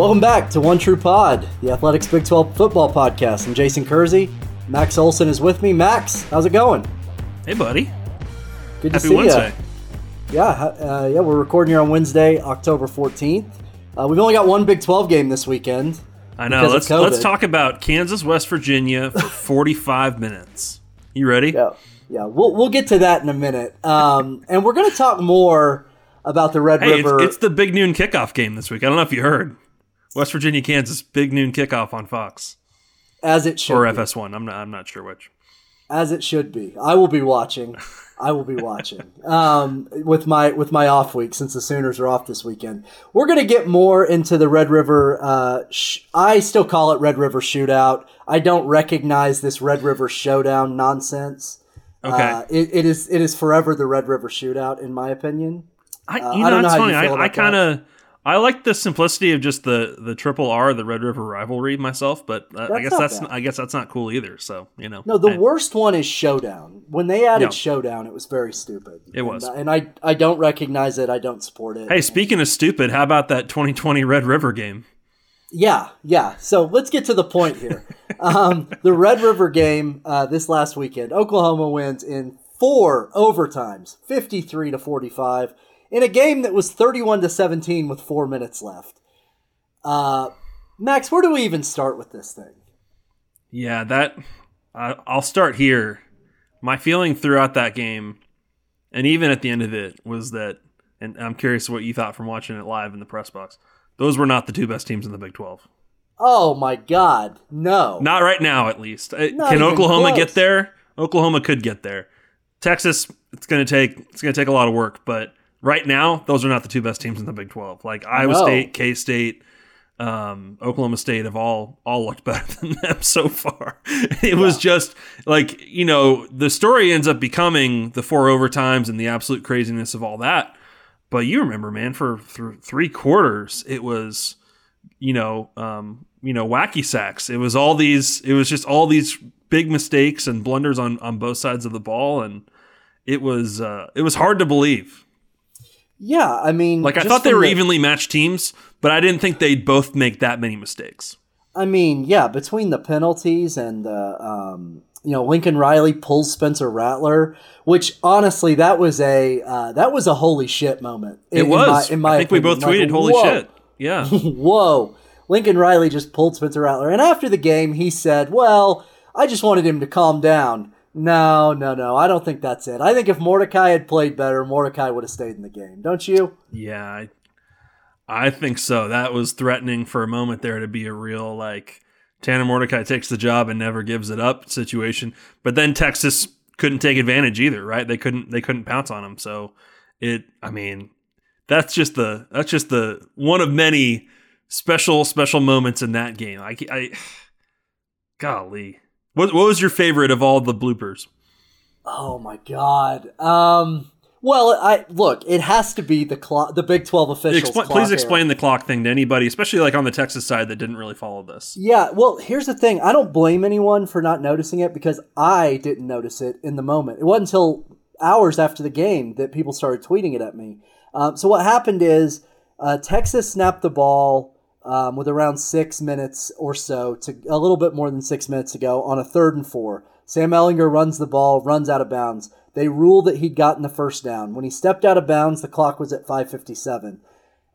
Welcome back to One True Pod, the Athletics Big 12 football podcast. I'm Jason Kersey. Max Olson is with me. Max, how's it going? Hey, buddy. Good to see Wednesday. you. Yeah, uh, yeah, we're recording here on Wednesday, October 14th. Uh, we've only got one Big 12 game this weekend. I know. Let's let's talk about Kansas, West Virginia for 45 minutes. You ready? Yeah, yeah, we'll we'll get to that in a minute. Um, and we're going to talk more about the Red Hey, it's, River. it's the big noon kickoff game this week. I don't know if you heard. West Virginia, Kansas, big noon kickoff on Fox as it should or be. FS1. I'm not. I'm not sure which. as it should be. I will be watching. I will be watching um, with my with my off week since the Sooners are off this weekend. We're going to get more into the Red River. Uh, sh- I still call it Red River Shootout. I don't recognize this Red River Showdown nonsense. Okay. Uh, it, it is it is forever the Red River Shootout, in my opinion. I, uh, you I don't know how you funny. feel I, I kind of. I like the simplicity of just the the triple R, the Red River rivalry myself, but uh, I guess that's bad. I guess that's not cool either. So you know, No, the Hey, worst one is Showdown. When they added Yeah. Showdown, it was very stupid. It was. and, and I I don't recognize it. I don't support it. Hey, speaking of stupid, how about that 2020 Red River game? Yeah, yeah. So let's get to the point here. um, the Red River game uh, this last weekend, Oklahoma wins in four overtimes, fifty-three to forty-five, in a game that was thirty-one to seventeen with four minutes left. Uh, Max, where do we even start with this thing? Yeah, that I I'll start here. My feeling throughout that game, and even at the end of it, was that, and I'm curious what you thought from watching it live in the press box. Those were not the two best teams in the Big 12. Oh my God, no! Not right now, at least. Uh, Not Can Oklahoma close. get there? Oklahoma could get there. Texas, it's going to take it's going to take a lot of work, but right now, those are not the two best teams in the Big 12. Like Iowa No. State, K State, um, Oklahoma State have all all looked better than them so far. It was just like you know the story ends up becoming the four overtimes and the absolute craziness of all that. But you remember, man, for th- three quarters, it was you know um, you know wacky sacks. It was all these. It was just all these big mistakes and blunders on on both sides of the ball, and it was uh, it was hard to believe. Yeah, I mean, Like I thought they were the- evenly matched teams, but I didn't think they'd both make that many mistakes. I mean, yeah, between the penalties and the, um, you know, Lincoln Riley pulls Spencer Rattler, which honestly, that was a uh, that was a holy shit moment. It in- in was. my- in my I think we opinion. both Like, tweeted, "Holy whoa. shit!" Yeah, Whoa. Lincoln Riley just pulled Spencer Rattler. And after the game, he said, Well, I just wanted him to calm down. No, no, no. I don't think that's it. I think if Mordecai had played better, Mordecai would have stayed in the game. Don't you? yeah, I, I think so. That was threatening for a moment there to be a real like Tanner Mordecai takes the job and never gives it up situation. But then Texas couldn't take advantage either, right? They couldn't they couldn't pounce on him. So it, I mean, that's just the that's just the one of many special special moments in that game. I, I golly, what what was your favorite of all the bloopers? Oh my god. Um Well, I look. It has to be the clock, the Big Twelve officials. Expl- please explain the clock thing to anybody, especially like on the Texas side that didn't really follow this. Yeah. Well, here's the thing. I don't blame anyone for not noticing it because I didn't notice it in the moment. It wasn't until hours after the game that people started tweeting it at me. Um, so what happened is uh, Texas snapped the ball um, with around six minutes or so to a little bit more than six minutes ago on a third and four. Sam Ehlinger runs the ball, runs out of bounds. They ruled that he'd gotten the first down. When he stepped out of bounds, the clock was at 5:57.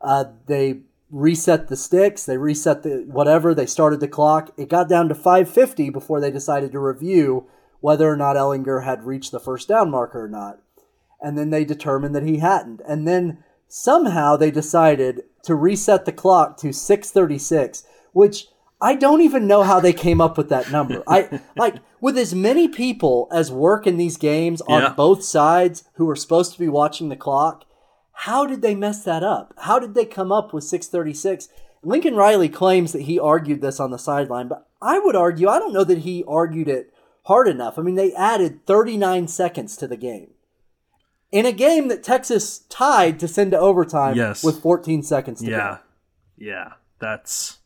Uh, they reset the sticks. They reset the whatever. They started the clock. It got down to 5:50 before they decided to review whether or not Ehlinger had reached the first down marker or not. And then they determined that he hadn't. And then somehow they decided to reset the clock to 6:36, which I don't even know how they came up with that number. I like with as many people as work in these games on Yeah. both sides who are supposed to be watching the clock. How did they mess that up? How did they come up with 636? Lincoln Riley claims that he argued this on the sideline, but I would argue I don't know that he argued it hard enough. I mean, they added 39 seconds to the game. In a game that Texas tied to send to overtime Yes. with 14 seconds to go. Yeah, yeah, that's.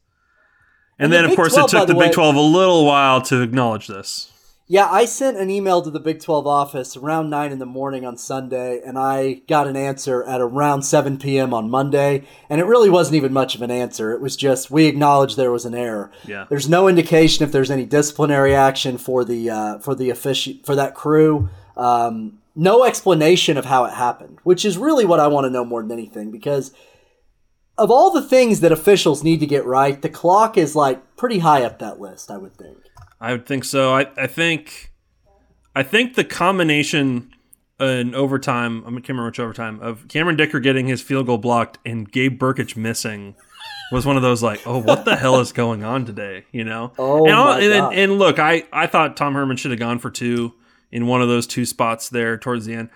And, And the then, of course, 12, it took the the Big way- 12 a little while to acknowledge this. Yeah, I sent an email to the Big 12 office around 9 in the morning on Sunday, and I got an answer at around 7 p.m. on Monday. And it really wasn't even much of an answer. It was just, we acknowledge there was an error. Yeah. There's no indication if there's any disciplinary action for the uh, for the offici- for that crew. Um, no explanation of how it happened, which is really what I want to know more than anything because of all the things that officials need to get right, the clock is like pretty high up that list, I would think. I would think so. I, I think, I think the combination in overtime. I can't remember which overtime of Cameron Dicker getting his field goal blocked and Gabe Brkic missing was one of those like, oh, what the hell is going on today? You know. Oh and, and, and look, I I thought Tom Herman should have gone for two in one of those two spots there towards the end.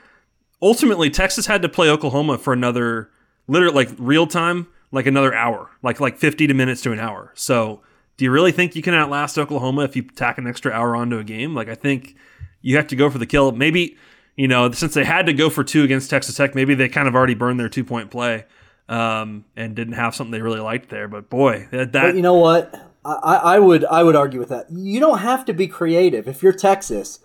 Ultimately, Texas had to play Oklahoma for another, literally like real time, like another hour, like like fifty to minutes to an hour. So, do you really think you can outlast Oklahoma if you tack an extra hour onto a game? Like, I think you have to go for the kill. Maybe you know since they had to go for two against Texas Tech, maybe they kind of already burned their two point play um, and didn't have something they really liked there. But boy, that, that But you know what? I I would I would argue with that. You don't have to be creative if you're Texas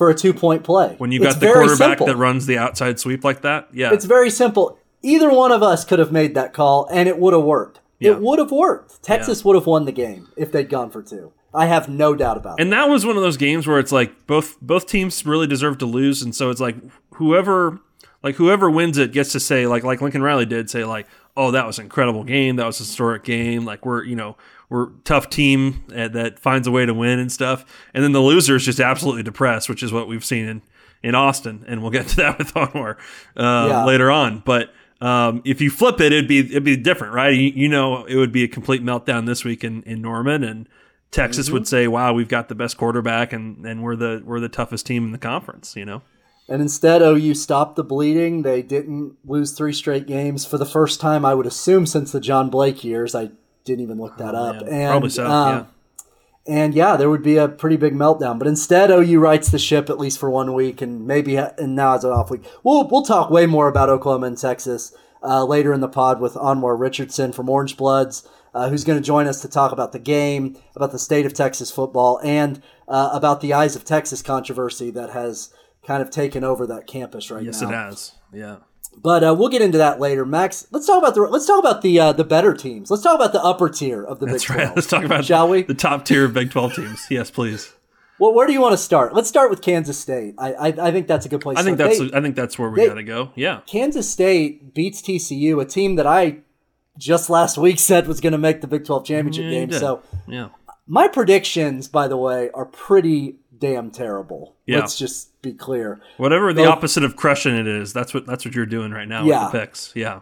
for a two point play. when you It's got the quarterback simple. that runs the outside sweep like that, yeah, It's very simple. Either one of us could have made that call and it would have worked. Yeah. It would have worked. Texas would have won the game if they'd gone for two. I have no doubt about it. And that was one of those games where it's like both both teams really deserve to lose, and so it's like whoever like whoever wins it gets to say like like Lincoln Riley did say like oh that was an incredible game that was a historic game like we're you know we're a tough team uh, that finds a way to win and stuff, and then the loser is just absolutely depressed, which is what we've seen in in Austin, and we'll get to that with Anwar uh, Yeah. later on, but. Um, if you flip it, it'd be it'd be different, right? You, you know, it would be a complete meltdown this week in, in Norman, and Texas would say, "Wow, we've got the best quarterback, and, and we're the we're the toughest team in the conference." You know, And instead, OU stopped the bleeding. They didn't lose three straight games for the first time, I would assume, since the John Blake years. I didn't even look that up. Oh, man. And, probably so. um, yeah, And yeah, there would be a pretty big meltdown. But instead, OU rights the ship at least for one week, and maybe and now it's an off week. We'll we'll talk way more about Oklahoma and Texas uh, later in the pod with Anwar Richardson from Orange Bloods, uh, who's going to join us to talk about the game, about the state of Texas football, and uh, about the Eyes of Texas controversy that has kind of taken over that campus right yes, now. Yes, it has. Yeah, But uh, we'll get into that later. Max, let's talk about the let's talk about the uh, the better teams. Let's talk about the upper tier of the that's Big right. 12. Let's talk about Shall we? the top tier of Big Twelve teams. Yes, please. Well, where do you want to start? Let's start with Kansas State. I I, I think that's a good place. I to think start. that's They- I think that's where we got to go. Yeah, Kansas State beats TCU, a team that I just last week said was going to make the Big Twelve championship Yeah, game. did. So yeah. my predictions, by the way, are pretty damn terrible. Yeah. Let's just be clear. Whatever the opposite of crushing it is, that's what that's what you're doing right now Yeah. with the picks. Yeah,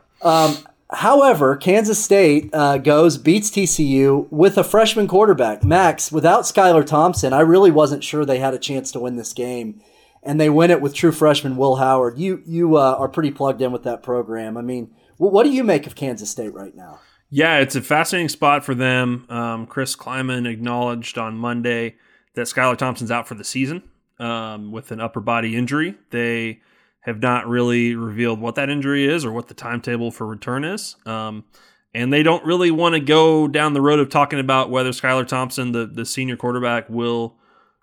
However, Kansas State uh, goes beats TCU with a freshman quarterback, Max. Without Skylar Thompson, I really wasn't sure they had a chance to win this game, and they win it with true freshman Will Howard. You you uh, are pretty plugged in with that program. I mean, wh- what do you make of Kansas State right now? Yeah, it's a fascinating spot for them. Um, Chris Klieman acknowledged on Monday that Skylar Thompson's out for the season um, with an upper body injury. They have not really revealed what that injury is or what the timetable for return is. Um, and they don't really want to go down the road of talking about whether Skylar Thompson, the, the senior quarterback, will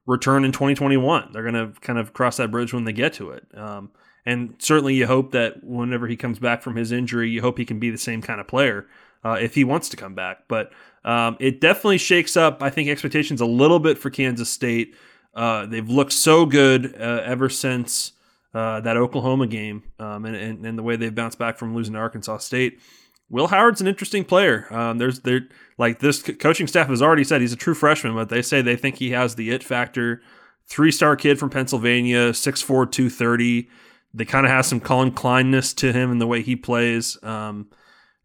return in 2021. They're going to kind of cross that bridge when they get to it. Um, and certainly, you hope that whenever he comes back from his injury, you hope he can be the same kind of player uh, if he wants to come back. But um, it definitely shakes up, I think, expectations a little bit for Kansas State. Uh, they've looked so good uh, ever since uh, that Oklahoma game um, and, and, and, the way they've bounced back from losing to Arkansas State. Will Howard's an interesting player. Um, there's there like this coaching staff has already said he's a true freshman, but they say they think he has the it factor. Three star kid from Pennsylvania, 6'4", 230. They kind of have some Collin Kleiness to him in the way he plays. Um,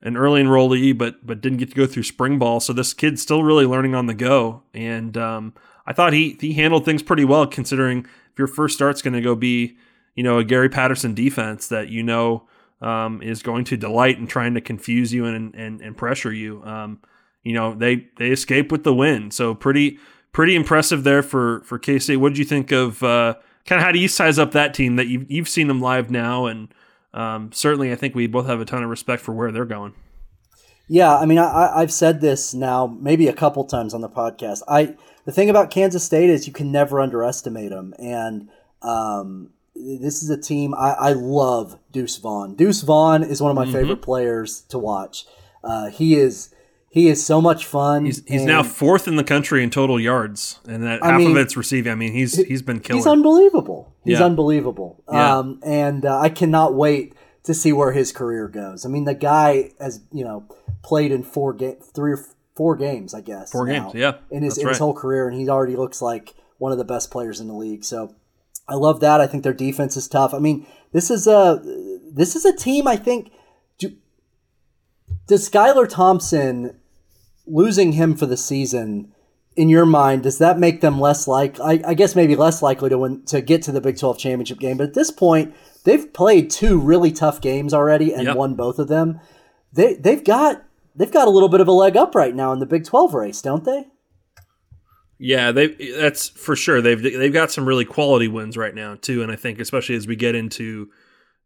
an early enrollee, but but didn't get to go through spring ball. So this kid's still really learning on the go. And um, I thought he he handled things pretty well, considering if your first start's going to go be, you know, a Gary Patterson defense that you know um, is going to delight in trying to confuse you and and, and pressure you. Um, you know, they they escape with the win. So pretty pretty impressive there for for K State. What did you think of? Uh, kind of how do you size up that team that you've you've seen them live now and um, certainly, I think we both have a ton of respect for where they're going. Yeah, I mean, I, I've said this now maybe a couple times on the podcast. I the thing about Kansas State is you can never underestimate them, and um, this is a team I, I, love. Deuce Vaughn. Deuce Vaughn is one of my mm-hmm. favorite players to watch. Uh, he is he is so much fun. He's, he's now fourth in the country in total yards, and that I half mean, of it's receiving. I mean, he's he's been killing. He's unbelievable. He's yeah. unbelievable. Yeah. Um, and uh, I cannot wait to see where his career goes. I mean, the guy has you know played in four game, three or four games, I guess. Four now, games, yeah, in his in right. his whole career, and he already looks like one of the best players in the league. So I love that. I think their defense is tough. I mean, this is a this is a team. I think. Do, does Skylar Thompson losing him for the season, in your mind, does that make them less like? I, I guess maybe less likely to win to get to the Big Twelve championship game. But at this point, they've played two really tough games already and yep. won both of them. They they've got they've got a little bit of a leg up right now in the Big Twelve race, don't they? Yeah, they that's for sure. They've they've got some really quality wins right now too, and I think especially as we get into,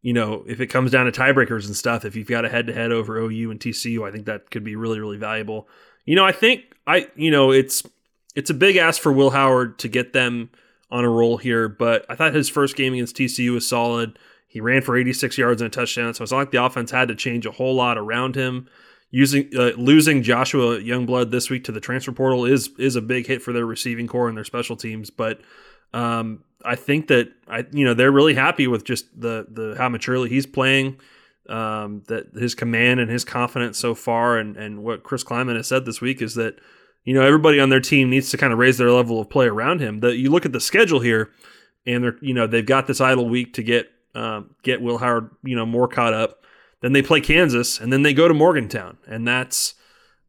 you know, if it comes down to tiebreakers and stuff, if you've got a head to head over OU and TCU, I think that could be really really valuable. You know, I think I you know it's it's a big ask for Will Howard to get them on a roll here, but I thought his first game against TCU was solid. He ran for 86 yards and a touchdown, so it's not like the offense had to change a whole lot around him. Using uh, losing Joshua Youngblood this week to the transfer portal is is a big hit for their receiving core and their special teams, but um, I think that I you know they're really happy with just the the how maturely he's playing um, that his command and his confidence so far, and and what Chris Klieman has said this week is that you know everybody on their team needs to kind of raise their level of play around him. That you look at the schedule here, and they're you know they've got this idle week to get um, get Will Howard you know more caught up. Then they play Kansas, and then they go to Morgantown, and that's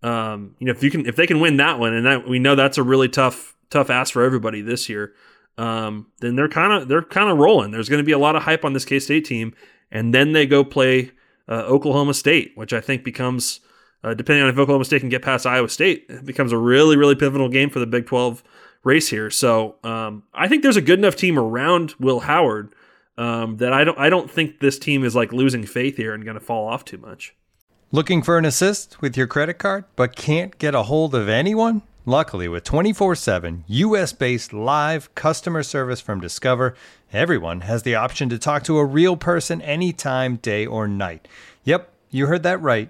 um, you know if you can if they can win that one, and that we know that's a really tough tough ask for everybody this year. Um, then they're kind of they're kind of rolling. There's going to be a lot of hype on this K State team, and then they go play uh, Oklahoma State, which I think becomes, uh, depending on if Oklahoma State can get past Iowa State, it becomes a really, really pivotal game for the Big 12 race here. So um, I think there's a good enough team around Will Howard um, that I don't, I don't think this team is like losing faith here and going to fall off too much. Looking for an assist with your credit card, but can't get a hold of anyone? Luckily, with 24 7 US based live customer service from Discover, everyone has the option to talk to a real person anytime, day or night. Yep, you heard that right.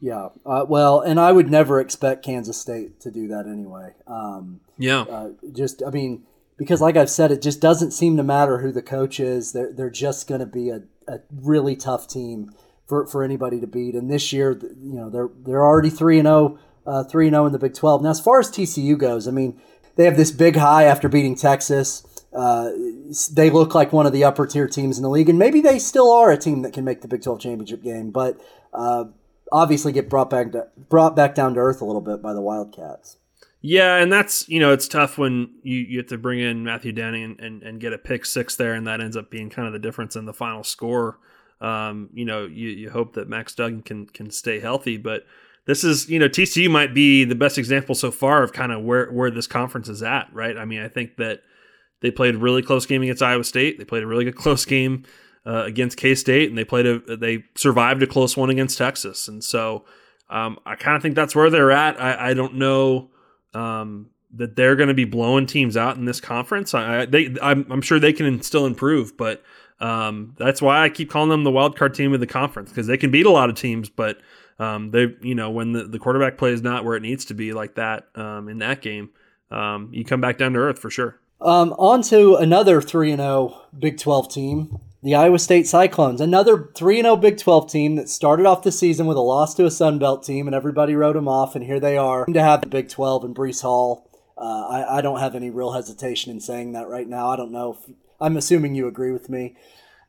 Yeah, uh, well, and I would never expect Kansas State to do that anyway. Um, yeah, uh, just I mean, because like I've said, it just doesn't seem to matter who the coach is. They're they're just going to be a, a really tough team for, for anybody to beat. And this year, you know, they're they're already three and zero, uh, three and zero in the Big Twelve. Now, as far as TCU goes, I mean, they have this big high after beating Texas. Uh, they look like one of the upper tier teams in the league, and maybe they still are a team that can make the Big Twelve championship game. But uh, obviously, get brought back to, brought back down to earth a little bit by the Wildcats. Yeah, and that's you know it's tough when you, you have to bring in Matthew Denny and, and, and, get a pick six there, and that ends up being kind of the difference in the final score. Um, you know, you, you hope that Max Duggan can can stay healthy, but this is you know TCU might be the best example so far of kind of where where this conference is at, right? I mean, I think that they played a really close game against Iowa State. They played a really good close game uh, against K State, and they played a they survived a close one against Texas, and so um, I kind of think that's where they're at. I, I don't know um, that they're going to be blowing teams out in this conference. I, they, I'm, I'm, sure they can still improve, but um, that's why I keep calling them the wild card team of the conference because they can beat a lot of teams, but um, they, you know, when the, the quarterback play is not where it needs to be like that um, in that game, um, you come back down to earth for sure. Um, on to another 3 0 Big 12 team, the Iowa State Cyclones. Another 3 0 Big 12 team that started off the season with a loss to a Sun Belt team, and everybody wrote them off, and here they are to have the Big 12 and Breece Hall. Uh, I, I, don't have any real hesitation in saying that right now. I don't know if I'm assuming you agree with me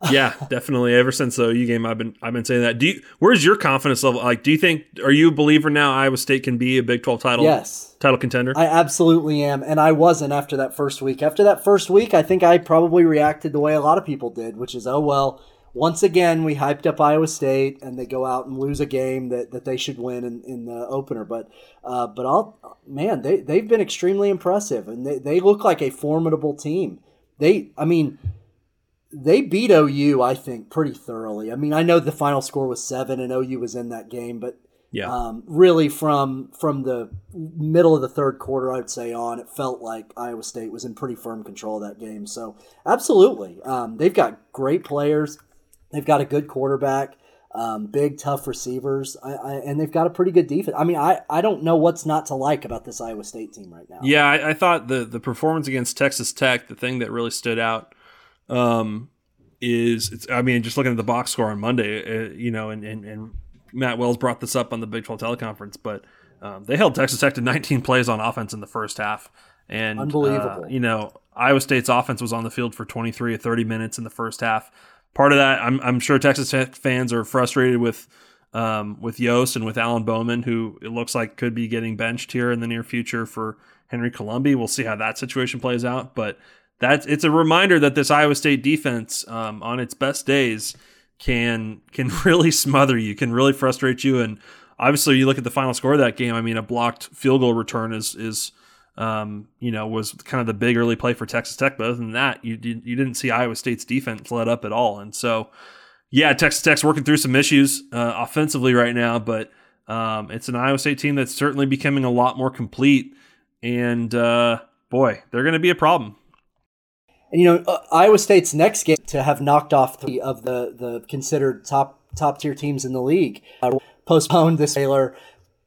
yeah, definitely. Ever since the OU game, I've been I've been saying that. Do you? Where's your confidence level? Like, do you think are you a believer now? Iowa State can be a Big Twelve title. Yes, title contender. I absolutely am, and I wasn't after that first week. After that first week, I think I probably reacted the way a lot of people did, which is, oh well. Once again, we hyped up Iowa State, and they go out and lose a game that, that they should win in, in the opener. But uh, but I'll man, they they've been extremely impressive, and they, they look like a formidable team. They, I mean they beat OU, I think, pretty thoroughly. I mean, I know the final score was seven, and OU was in that game, but yeah, um, really from from the middle of the third quarter, I'd say on, it felt like Iowa State was in pretty firm control of that game. So absolutely, um, they've got great players, they've got a good quarterback. Um, big tough receivers, I, I, and they've got a pretty good defense. I mean, I, I don't know what's not to like about this Iowa State team right now. Yeah, I, I thought the the performance against Texas Tech, the thing that really stood out um, is it's, I mean, just looking at the box score on Monday, uh, you know, and, and, and Matt Wells brought this up on the Big 12 teleconference, but um, they held Texas Tech to 19 plays on offense in the first half. And, unbelievable. Uh, you know, Iowa State's offense was on the field for 23 or 30 minutes in the first half. Part of that, I'm, I'm sure Texas Tech fans are frustrated with um, with Yost and with Alan Bowman, who it looks like could be getting benched here in the near future for Henry Colombi. We'll see how that situation plays out. But that's it's a reminder that this Iowa State defense, um, on its best days, can can really smother you, can really frustrate you. And obviously, you look at the final score of that game. I mean, a blocked field goal return is is um, you know was kind of the big early play for Texas Tech. But other than that, you you didn't see Iowa State's defense let up at all. And so, yeah, Texas Tech's working through some issues uh, offensively right now, but um, it's an Iowa State team that's certainly becoming a lot more complete. And uh, boy, they're going to be a problem. And you know, uh, Iowa State's next game to have knocked off three of the the considered top top tier teams in the league uh, postponed this Baylor,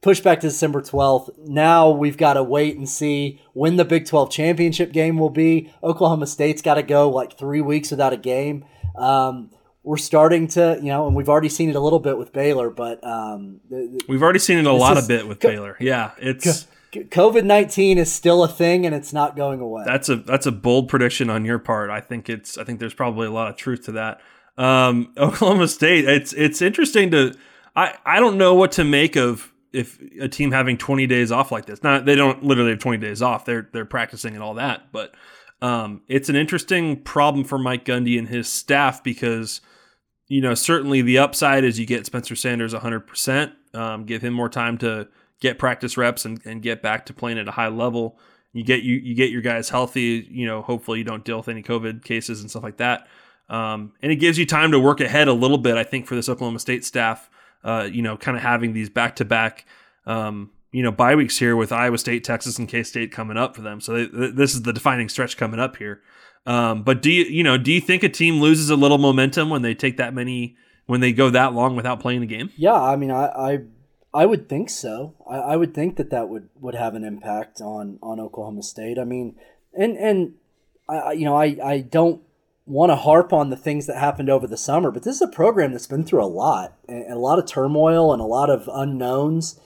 pushed back to December twelfth. Now we've got to wait and see when the Big Twelve championship game will be. Oklahoma State's got to go like three weeks without a game. Um, we're starting to, you know, and we've already seen it a little bit with Baylor, but um, we've already seen it a lot is, of bit with Baylor. Yeah, it's COVID nineteen is still a thing and it's not going away. That's a that's a bold prediction on your part. I think it's I think there's probably a lot of truth to that. Um, Oklahoma State. It's it's interesting to I I don't know what to make of if a team having 20 days off like this. Not they don't literally have 20 days off. They're they're practicing and all that, but um, it's an interesting problem for Mike Gundy and his staff because you know certainly the upside is you get Spencer Sanders 100. Um, percent Give him more time to get practice reps and, and get back to playing at a high level. You get you you get your guys healthy. You know, hopefully you don't deal with any COVID cases and stuff like that. Um, and it gives you time to work ahead a little bit. I think for this Oklahoma State staff, uh, you know, kind of having these back to back, you know, bye weeks here with Iowa State, Texas, and K State coming up for them. So they, this is the defining stretch coming up here. Um, but do you you know do you think a team loses a little momentum when they take that many when they go that long without playing a game? Yeah, I mean, I, I I would think so. I, I would think that that would, would have an impact on, on Oklahoma State. I mean, and and I you know I, I don't want to harp on the things that happened over the summer, but this is a program that's been through a lot and a lot of turmoil and a lot of unknowns.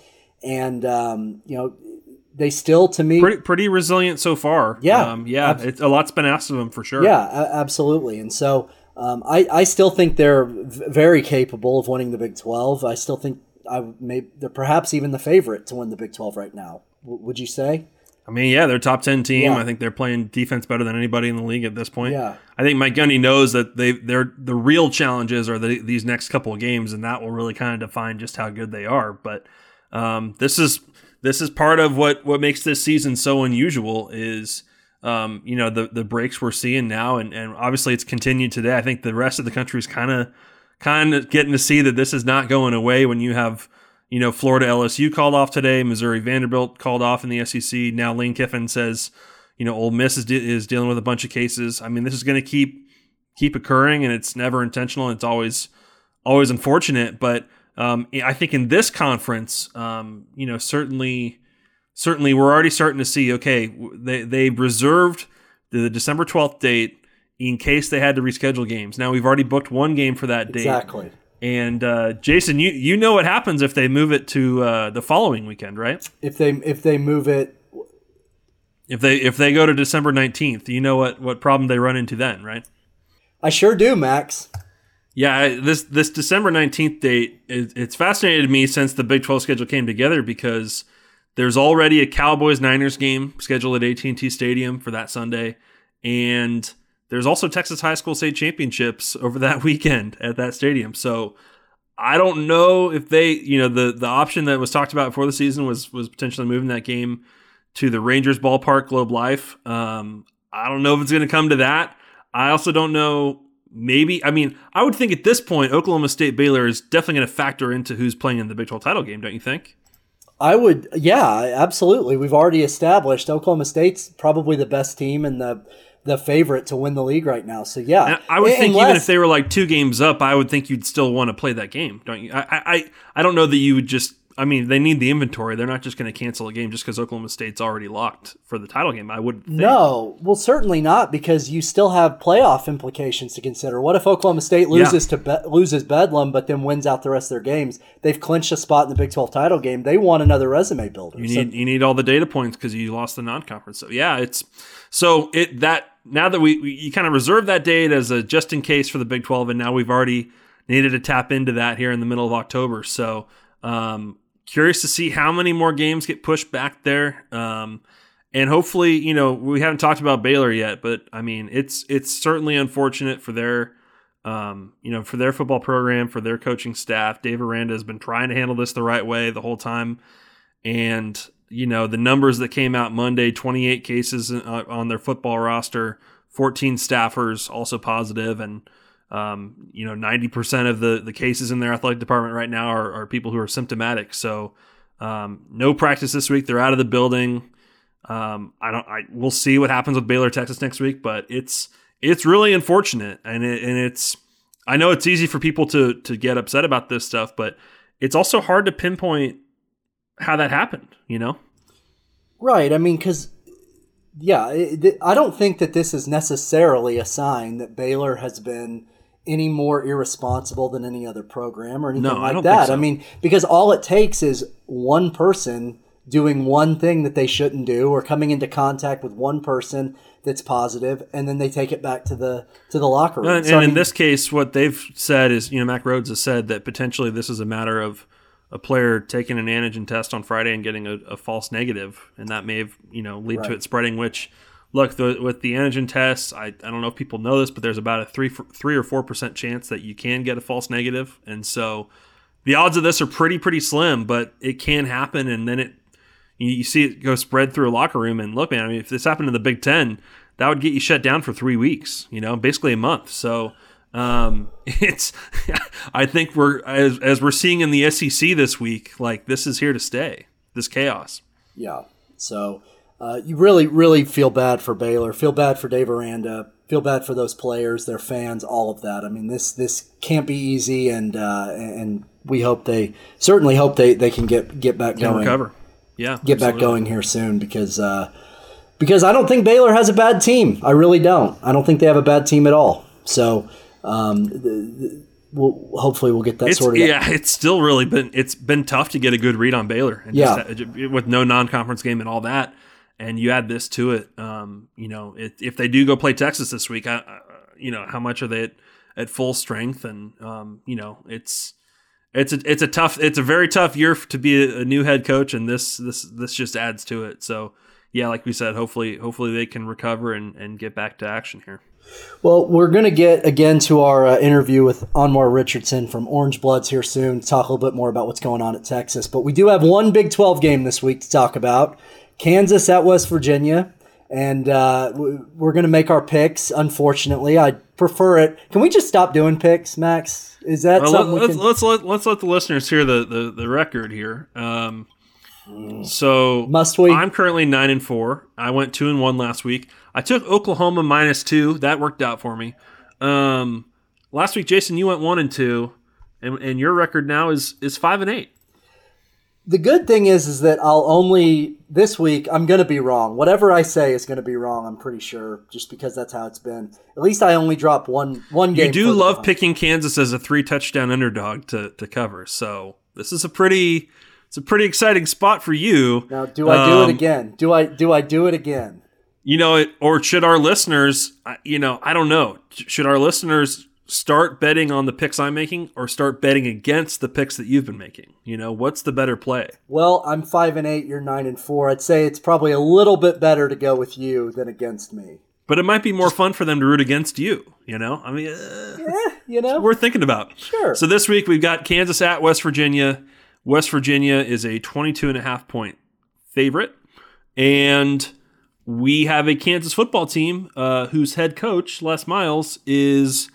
And, um, you know, they still, to me, pretty, pretty resilient so far. Yeah. Um, yeah. Ab- it, a lot's been asked of them for sure. Yeah, a- absolutely. And so um, I, I still think they're v- very capable of winning the Big 12. I still think I may, they're perhaps even the favorite to win the Big 12 right now. W- would you say? I mean, yeah, they're top ten team. Yeah. I think they're playing defense better than anybody in the league at this point. Yeah. I think Mike Gundy knows that they they're the real challenges are the, these next couple of games, and that will really kind of define just how good they are. But um, this is this is part of what what makes this season so unusual is um, you know the the breaks we're seeing now, and and obviously it's continued today. I think the rest of the country is kind of kind of getting to see that this is not going away when you have you know, Florida LSU called off today. Missouri Vanderbilt called off in the SEC. Now Lane Kiffin says, you know, Ole Miss is, de- is dealing with a bunch of cases. I mean, this is going to keep keep occurring, and it's never intentional. It's always always unfortunate. But um, I think in this conference, um, you know, certainly certainly we're already starting to see. Okay, they they reserved the December twelfth date in case they had to reschedule games. Now we've already booked one game for that date. Exactly. And uh, Jason, you you know what happens if they move it to uh, the following weekend, right? If they if they move it, If they if they go to December nineteenth, you know what what problem they run into then, right? I sure do, Max. Yeah, this this December nineteenth date, it, it's fascinated me since the Big Twelve schedule came together because there's already a Cowboys Niners game scheduled at AT and T Stadium for that Sunday, and there's also Texas High School State Championships over that weekend at that stadium. So I don't know if they, you know, the the option that was talked about before the season was was potentially moving that game to the Rangers ballpark, Globe Life. Um, I don't know if it's going to come to that. I also don't know. Maybe I mean I would think at this point Oklahoma State Baylor is definitely going to factor into who's playing in the Big 12 title game, don't you think? I would, yeah, absolutely. We've already established Oklahoma State's probably the best team in the the favorite to win the league right now. So yeah, And I would think even if they were like two games up, I would think you'd still want to play that game, don't you? I I I don't know that you would just. I mean, they need the inventory. They're not just going to cancel a game just because Oklahoma State's already locked for the title game. I would think. No, well, certainly not because you still have playoff implications to consider. What if Oklahoma State loses to Be- loses Bedlam, but then wins out the rest of their games? They've clinched a spot in the Big Twelve title game. They want another resume builder. You So- need you need all the data points because you lost the non-conference. So yeah, it's so it that now that we, we you kind of reserve that date as a just in case for the Big Twelve, and now we've already needed to tap into that here in the middle of October. So um, curious to see how many more games get pushed back there. Um, and hopefully, you know, we haven't talked about Baylor yet, but I mean, it's it's certainly unfortunate for their um, you know, for their football program, for their coaching staff. Dave Aranda has been trying to handle this the right way the whole time. And, you know, the numbers that came out Monday 28 cases uh, on their football roster, 14 staffers also positive, and, um, you know, 90% of the, the cases in their athletic department right now are, are people who are symptomatic. So, um, no practice this week. They're out of the building. Um, I don't. I we'll see what happens with Baylor, Texas next week, but it's it's really unfortunate, and it, and it's. I know it's easy for people to to get upset about this stuff, but it's also hard to pinpoint how that happened. You know, Right. I mean, because, yeah, it, I don't think that this is necessarily a sign that Baylor has been any more irresponsible than any other program or anything No, I like don't that. so. I mean, because all it takes is one person doing one thing that they shouldn't do or coming into contact with one person that's positive and then they take it back to the to the locker room. and, So, I and in this case, what they've said is, you know, Mack Rhoades has said that potentially this is a matter of a player taking an antigen test on Friday and getting a, a false negative, and that may have, you know, lead to it spreading. Which, look, the, with the antigen tests, I, I don't know if people know this, but there's about a three three or four percent chance that you can get a false negative, and so the odds of this are pretty pretty slim, but it can happen, and then it you, you see it go spread through a locker room. And look, man, I mean, if this happened in the Big Ten, that would get you shut down for three weeks. You know, basically a month. So um, it's I think we're as as we're seeing in the SEC this week, like this is here to stay. This chaos. Yeah. So uh, you really, really feel bad for Baylor. Feel bad for Dave Aranda. Feel bad for those players, their fans, all of that. I mean, this this can't be easy, and uh, and we hope they certainly hope they, they can get get back going, recover. Yeah, get back going here soon because uh, because I don't think Baylor has a bad team. I really don't. I don't think they have a bad team at all. So um, the, the, we'll, hopefully we'll get that It's, sorted. out. yeah, it's still really been it's been tough to get a good read on Baylor. And Yeah. just, with no non-conference game and all that, and you add this to it. Um, you know, it, if they do go play Texas this week, I, I, you know, how much are they at, at full strength? And um, you know, it's it's a it's a tough it's a very tough year to be a, a new head coach, and this this this just adds to it. So yeah, like we said, hopefully hopefully they can recover and and get back to action here. Well, we're going to get again to our uh, interview with Anwar Richardson from Orange Bloods here soon to talk a little bit more about what's going on at Texas. But we do have one Big 12 game this week to talk about Kansas at West Virginia. And uh, we're going to make our picks. Unfortunately, I prefer it. Can we just stop doing picks, Max? Is that Well, something let's, can? let's let let's let the listeners hear the the, the record here. Um, so Must we? I'm currently nine and four. I went two and one last week. I took Oklahoma minus two. That worked out for me. Um, last week, Jason, you went one and two, and, and your record now is is five and eight. the good thing is, is that I'll only this week. I'm going to be wrong. Whatever I say is going to be wrong. I'm pretty sure, just because that's how it's been. At least I only drop one one game. You do love picking Kansas as a three touchdown underdog to to cover. So this is a pretty it's a pretty exciting spot for you. Now, do I do Um, it again? Do I do I do it again? You know or should our listeners you know i don't know should our listeners start betting on the picks i'm making or start betting against the picks that you've been making you know what's the better play Well, I'm five and eight. You're nine and four. I'd say it's probably a little bit better to go with you than against me. but it might be more fun for them to root against you you know i mean uh, You know, we're thinking about Sure. so this week we've got kansas at west virginia west virginia is a 22 and a half point favorite and we have a kansas football team uh, whose head coach les miles is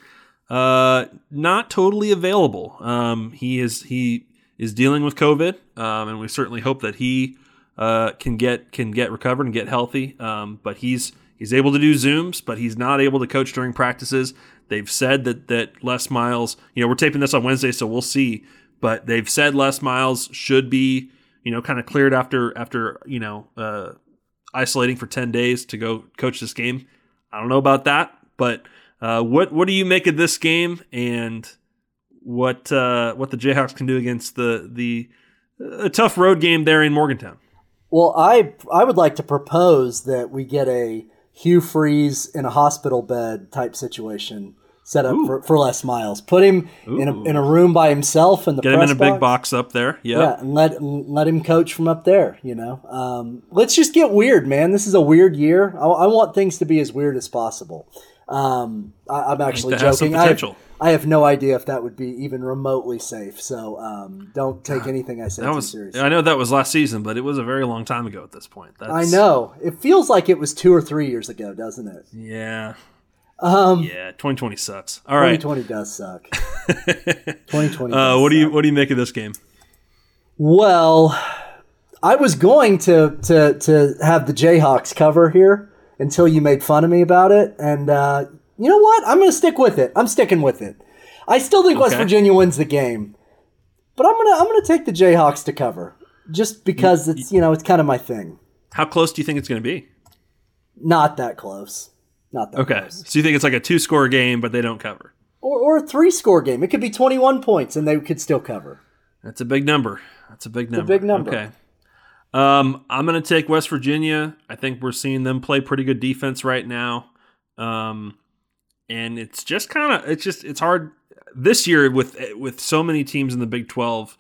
uh, not totally available. Um, he is he is dealing with COVID, um, and we certainly hope that he uh, can get can get recovered and get healthy. Um, but he's he's able to do zooms, but he's not able to coach during practices. They've said that that Les Miles, you know, we're taping this on Wednesday, so we'll see. But they've said Les Miles should be, you know, kind of cleared after after you know uh, isolating for ten days to go coach this game. I don't know about that, but uh, what what do you make of this game and what uh, what the Jayhawks can do against the the a tough road game there in Morgantown? well, I I would like to propose that we get a Hugh Freeze in a hospital bed type situation set up for, for Les Miles. Put him in a, in a room by himself in the Get him in a big box. up there. Yep. Yeah, and let let him coach from up there. You know, um, let's just get weird, man. This is a weird year. I, I want things to be as weird as possible. Um, I, I'm actually that has some joking. I have. I have no idea if that would be even remotely safe. So um, don't take anything I say That too was seriously. I know that was last season, but it was a very long time ago at this point. That's, I know. It feels like it was two or three years ago, doesn't it? Yeah. Um, Yeah. 2020 sucks. All right. 2020 does suck. 2020. Uh, what do you what do you make of this game? Well, I was going to to to have the Jayhawks cover here until you made fun of me about it, and uh, you know what? I'm going to stick with it. I'm sticking with it. I still think West Virginia wins the game, but I'm gonna I'm gonna take the Jayhawks to cover just because it's you know it's kind of my thing. How close do you think it's going to be? Not that close. Not that Okay. close. So you think it's like a two score game, but they don't cover? Or, or a three score game. It could be 21 points and they could still cover. That's a big number. That's a big number. A big number. Okay. Um, I'm going to take West Virginia. I think we're seeing them play pretty good defense right now. Um, and it's just kind of it's just it's hard this year with with so many teams in the Big 12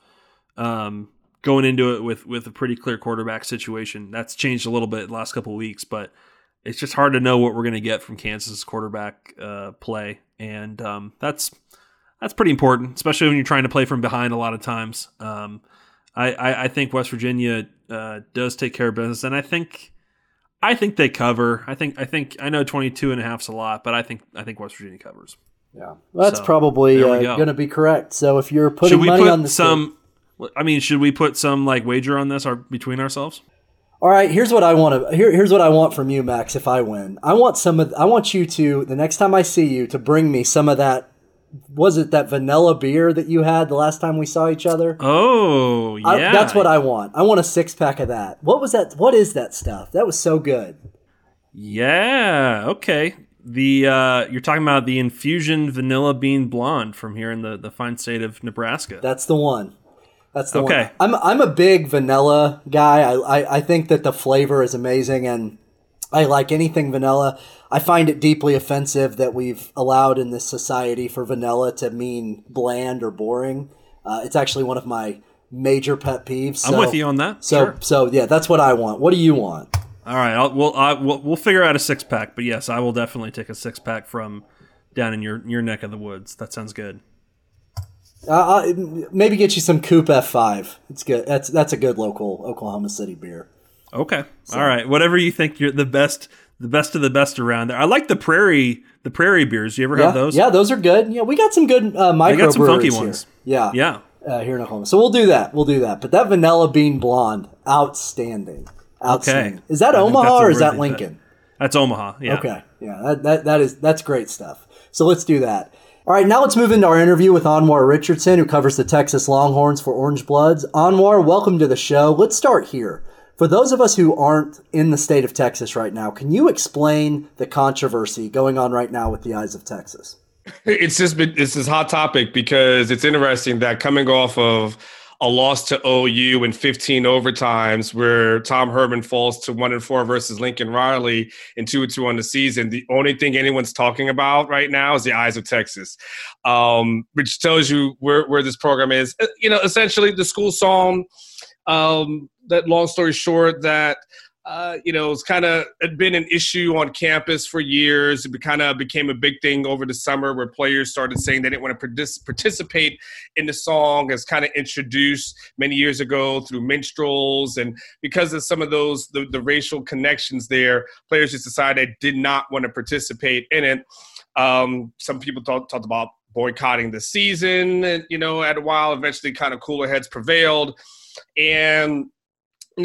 um, going into it with with a pretty clear quarterback situation. That's changed a little bit the last couple of weeks, but it's just hard to know what we're going to get from Kansas quarterback uh, play, and um, that's that's pretty important, especially when you're trying to play from behind a lot of times. Um, I, I, I think West Virginia uh, does take care of business, and I think I think they cover. I think I think I know 22 and a half's a lot, but I think I think West Virginia covers. Yeah. Well, that's So, probably uh, go. going to be correct. So if you're putting money on the some? I mean, should we put some like wager on this or between ourselves? All right, here's what I want to here, here's what I want from you, Max. If I win, I want some of I want you to the next time I see you to bring me some of that. Was it that vanilla beer that you had the last time we saw each other? Oh yeah, I, that's what I want. I want a six pack of that. What was that? What is that stuff? That was so good. Yeah. Okay. The uh, you're talking about the infusion vanilla bean blonde from here in the, the fine state of Nebraska. That's the one. That's the Okay. one. I'm I'm a big vanilla guy. I, I I think that the flavor is amazing, and I like anything vanilla. I find it deeply offensive that we've allowed in this society for vanilla to mean bland or boring. Uh, it's actually one of my major pet peeves. I'm with you on that. So sure. so yeah, that's what I want. What do you want? All right, I'll, we'll, I, we'll we'll figure out a six pack. But yes, I will definitely take a six pack from down in your your neck of the woods. That sounds good. Uh, uh, maybe get you some Coop F5. It's good. That's that's a good local Oklahoma City beer. Okay. All right. Whatever you think you're the best, the best of the best around there. I like the prairie, the prairie beers. You ever Yeah, have those? yeah, those are good. Yeah, we got some good uh, micro got some funky here. ones. Yeah, Yeah. uh, here in Oklahoma. So we'll do that. We'll do that. But that vanilla bean blonde, outstanding. Outstanding. Okay. Is that I Omaha or is that worthy bet. Lincoln? That's Omaha. Yeah. Okay. Yeah, that, that, that is that's great stuff. So let's do that. All right, now let's move into our interview with Anwar Richardson, who covers the Texas Longhorns for Orange Bloods. Anwar, welcome to the show. Let's start here. For those of us who aren't in the state of Texas right now, can you explain the controversy going on right now with the Eyes of Texas? It's just been it's this hot topic because it's interesting that coming off of a loss to OU in 15 overtimes, where Tom Herman falls to one and four versus Lincoln Riley and two and two on the season. The only thing anyone's talking about right now is the eyes of Texas, um, which tells you where where this program is. Uh, You know, essentially the school song. Um, that long story short, that uh, you know, it's kind of had been an issue on campus for years. It kind of became a big thing over the summer where players started saying they didn't want to participate in the song as kind of introduced many years ago through minstrels. And because of some of those, the, the racial connections there, players just decided they did not want to participate in it. Um, some people talk, talked about boycotting the season, and, you know, at a while, eventually kind of cooler heads prevailed. And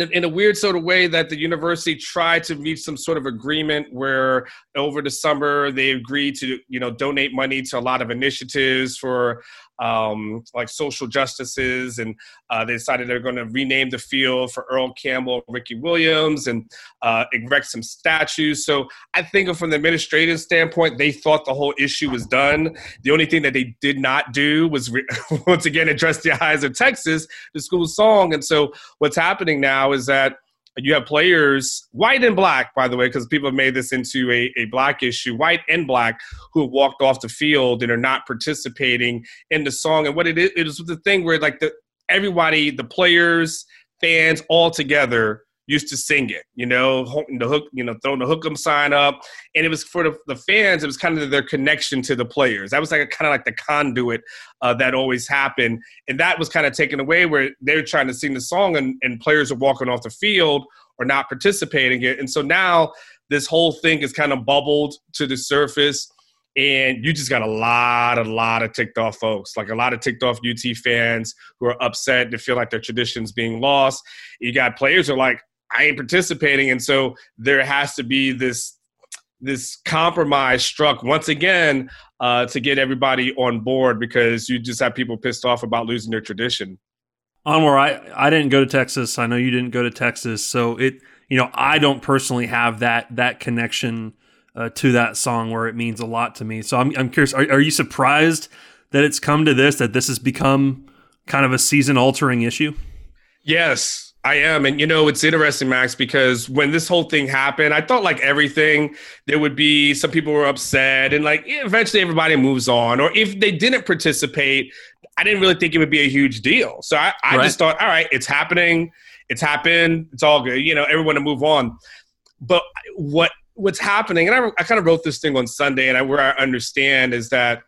in a, in a weird sort of way that the university tried to reach some sort of agreement where over the summer they agreed to you know donate money to a lot of initiatives for um, like social justices and uh, they decided they're going to rename the field for earl campbell ricky williams and uh, erect some statues. So i think from the administrative standpoint they thought the whole issue was done. The only thing that they did not do was re- once again address the eyes of texas the school song. And so what's happening now is that you have players, white and black, by the way, because people have made this into a, a black issue, white and black, who have walked off the field and are not participating in the song. And what it is, it is the thing where like the everybody, the players, fans, all together used to sing it, you know, the hook, you know, throwing the hook'em sign up. And it was for the, the fans, it was kind of their connection to the players. That was like a, kind of like the conduit uh, that always happened. And that was kind of taken away where they're trying to sing the song and, and players are walking off the field or not participating in it. And so now this whole thing is kind of bubbled to the surface and you just got a lot, a lot of ticked off folks, like a lot of ticked off UT fans who are upset to feel like their tradition's being lost. You got players who are like, I ain't participating, and so there has to be this this compromise struck once again uh, to get everybody on board because you just have people pissed off about losing their tradition. Anwar, I, I didn't go to Texas. I know you didn't go to Texas, so it you know I don't personally have that that connection uh, to that song where it means a lot to me. So I'm I'm curious. Are, are you surprised that it's come to this? That this has become kind of a season altering issue? Yes, I am. And you know, it's interesting, Max, because when this whole thing happened, I thought like everything, there would be some people were upset and like eventually everybody moves on. Or if they didn't participate, I didn't really think it would be a huge deal. So I, I Right. just thought, all right, it's happening. It's happened. It's all good. You know, everyone to move on. But what what's happening, and I, I kind of wrote this thing on Sunday, and I, where I understand is that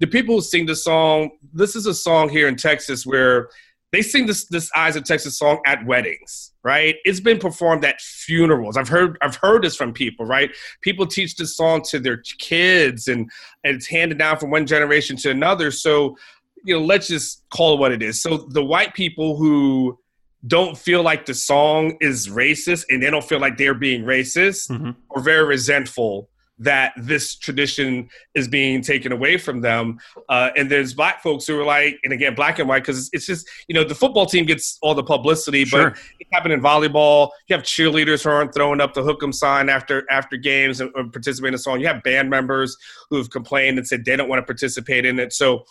the people who sing the song, this is a song here in Texas where they sing this this Eyes of Texas song at weddings, right? It's been performed at funerals. I've heard I've heard this from people, right? People teach this song to their kids and, and it's handed down from one generation to another. So, you know, let's just call it what it is. So the white people who don't feel like the song is racist and they don't feel like they're being racist Mhm. or very resentful that this tradition is being taken away from them. Uh, and there's black folks who are like, and again, black and white, because it's just, you know, the football team gets all the publicity, Sure. but it happened in volleyball. You have cheerleaders who aren't throwing up the hook 'em sign after after games and, and participating in a song. You have band members who have complained and said they don't want to participate in it. So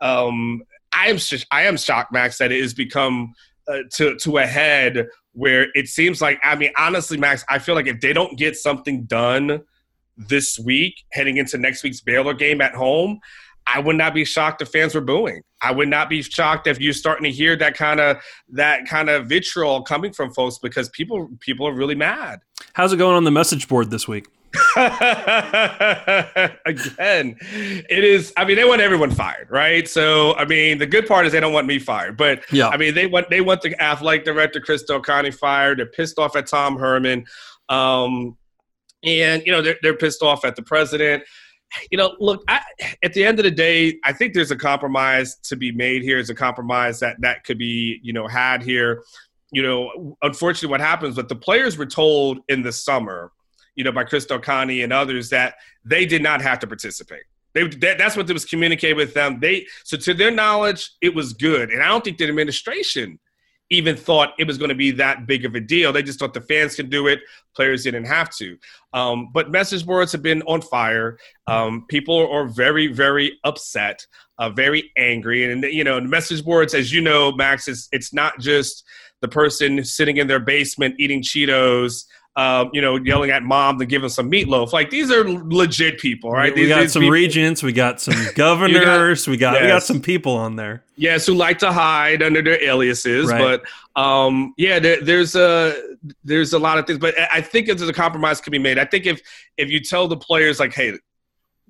um, I am sh- I am shocked, Max, that it has become uh, to to a head where it seems like I mean honestly, Max, I feel like if they don't get something done this week, heading into next week's Baylor game at home, I would not be shocked if fans were booing. I would not be shocked if you're starting to hear that kind of that kind of vitriol coming from folks because people people are really mad. How's it going on the message board this week? Again, it is. I mean, they want everyone fired, right? So, I mean, the good part is they don't want me fired, but Yeah. I mean, they want they want the athletic director Chris Del Conte fired. They're pissed off at Tom Herman, um, and you know they're they're pissed off at the president. You know, look, I, at the end of the day, I think there's a compromise to be made here. There's a compromise that that could be you know had here. You know, unfortunately, what happens? But the players were told in the summer you know, by Chris Del Conte and others that they did not have to participate. They, that, that's what was communicated with them. They so to their knowledge, it was good, and I don't think the administration even thought it was going to be that big of a deal. They just thought the fans could do it, players didn't have to. Um, but message boards have been on fire. Um, people are very, very upset, uh, very angry, and you know, message boards, as you know, Max, is it's not just the person sitting in their basement eating Cheetos um, you know, yelling at mom to give him some meatloaf. Like these are legit people, right? We These- got some people- regents, we got some governors, we got we got some people on there. Yes, who like to hide under their aliases, Right. but um, yeah, there, there's a there's a lot of things, but I- think there's a compromise can be made. I think if if you tell the players like, hey,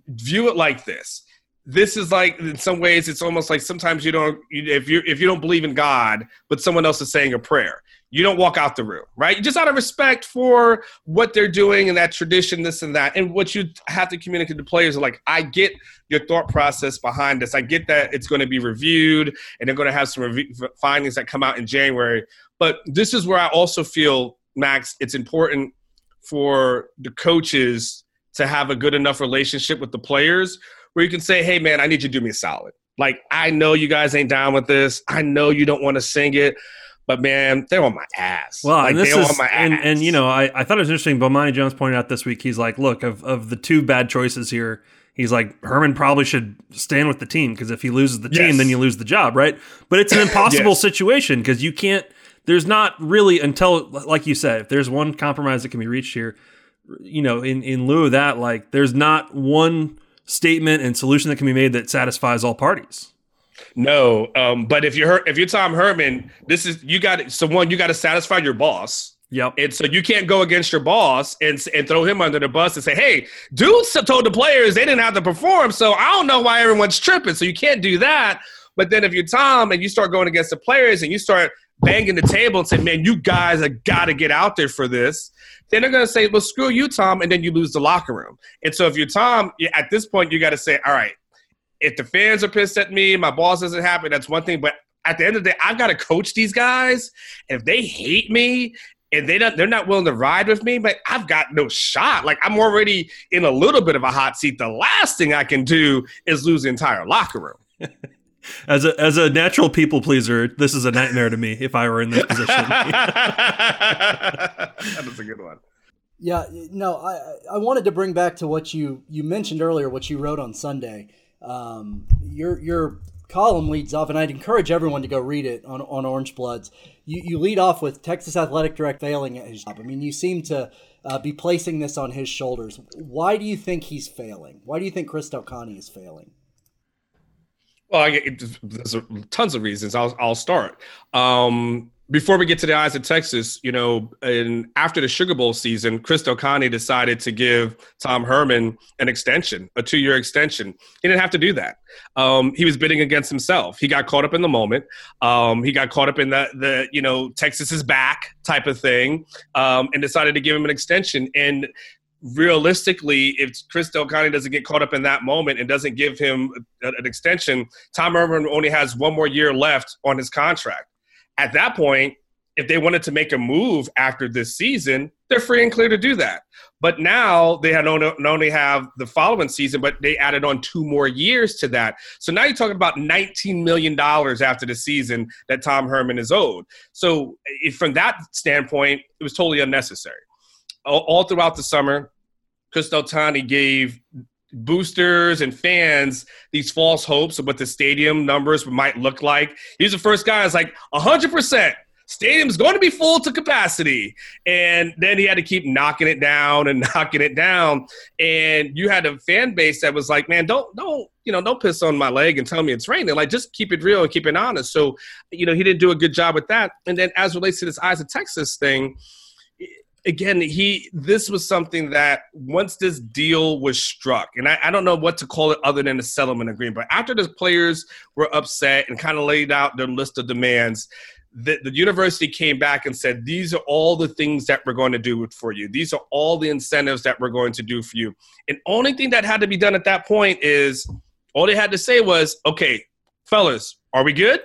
view it like this. This is like in some ways it's almost like sometimes you don't you, if you if you don't believe in God, but someone else is saying a prayer, you don't walk out the room, right? Just out of respect for what they're doing and that tradition, this and that, and what you have to communicate to players like, I get your thought process behind this. I get that it's going to be reviewed and they're going to have some findings that come out in January. But this is where I also feel, Max, it's important for the coaches to have a good enough relationship with the players where you can say, hey, man, I need you to do me a solid. Like, I know you guys ain't down with this. I know you don't want to sing it, but man, they're on my ass. Well, like, and this is, on my and, ass. and you know, I, I thought it was interesting. Bomani Jones pointed out this week. He's like, look, of of the two bad choices here, he's like Herman probably should stand with the team because if he loses the team, Yes. then you lose the job, right? But it's an impossible Yes. situation because you can't. There's not really until, like you said, if there's one compromise that can be reached here, you know, in in lieu of that, like there's not one statement and solution that can be made that satisfies all parties. No, um, but if you're if you're Tom Herman, this is you got so one you got to satisfy your boss, Yep. and so you can't go against your boss and and throw him under the bus and say, "Hey, dudes told the players they didn't have to perform, so I don't know why everyone's tripping." So you can't do that. But then if you're Tom and you start going against the players and you start banging the table and say, "Man, you guys have got to get out there for this," then they're going to say, "Well, screw you, Tom," and then you lose the locker room. And so if you're Tom, at this point you got to say, "All right." If the fans are pissed at me, my boss isn't happy, that's one thing. But at the end of the day, I've got to coach these guys. And if they hate me and they don't, they're not willing to ride with me, but I've got no shot. Like I'm already in a little bit of a hot seat. The last thing I can do is lose the entire locker room. As a as a natural people pleaser, this is a nightmare to me if I were in this position. that is a good one. Yeah, no, I I wanted to bring back to what you you mentioned earlier, what you wrote on Sunday. Um, your your column leads off, and I'd encourage everyone to go read it on on Orange Bloods. You you lead off with Texas Athletic Direct failing at his job. I mean, you seem to uh, be placing this on his shoulders. Why do you think he's failing? Why do you think Chris Del Conte is failing? Well, I, it, there's tons of reasons. I'll I'll start. Um, before we get to the eyes of Texas, you know, and after the Sugar Bowl season, Chris Del Conte decided to give Tom Herman an extension, a two-year extension. He didn't have to do that. Um, he was bidding against himself. He got caught up in the moment. Um, he got caught up in the the you know Texas is back type of thing, um, and decided to give him an extension. And realistically, if Chris Del Conte doesn't get caught up in that moment and doesn't give him an extension, Tom Herman only has one more year left on his contract. At that point, if they wanted to make a move after this season, they're free and clear to do that. But now they had not only have the following season, but they added on two more years to that. So now you're talking about $19 million after the season that Tom Herman is owed. So eh, from that standpoint, it was totally unnecessary. All, throughout the summer, Chris Del Conte gave boosters and fans these false hopes of what the stadium numbers might look like. He's the first guy that's like 100%. Stadium's going to be full to capacity. And then he had to keep knocking it down and knocking it down. And you had a fan base that was like, man, don't, don't, you know, don't piss on my leg and tell me it's raining. Like, just keep it real and keep it honest. So, you know, he didn't do a good job with that. And then as relates to this Eyes of Texas thing, again, he this was something that once this deal was struck, and I, I, don't know what to call it other than a settlement agreement, but after the players were upset and kind of laid out their list of demands, the, the university came back and said, These are all the things that we're going to do for you. These are all the incentives that we're going to do for you. And only thing that had to be done at that point is all they had to say was, Okay, fellas, are we good?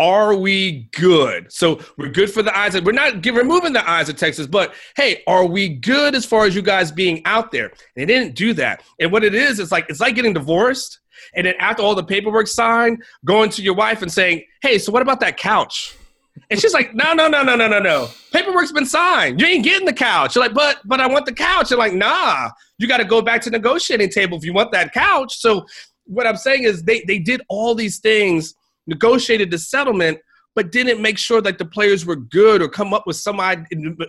Are we good? So we're good for the eyes. We're not removing the eyes of Texas, but hey, are we good as far as you guys being out there? They didn't do that. And what it is, it's like it's like getting divorced, and then after all the paperwork signed, going to your wife and saying, "Hey, so what about that couch?" And she's like, "No, no, no, no, no, no, no. Paperwork's been signed. You ain't getting the couch." You're like, "But, but I want the couch." You're like, "Nah, you got to go back to negotiating table if you want that couch." So what I'm saying is they they did all these things negotiated the settlement, but didn't make sure that the players were good or come up with some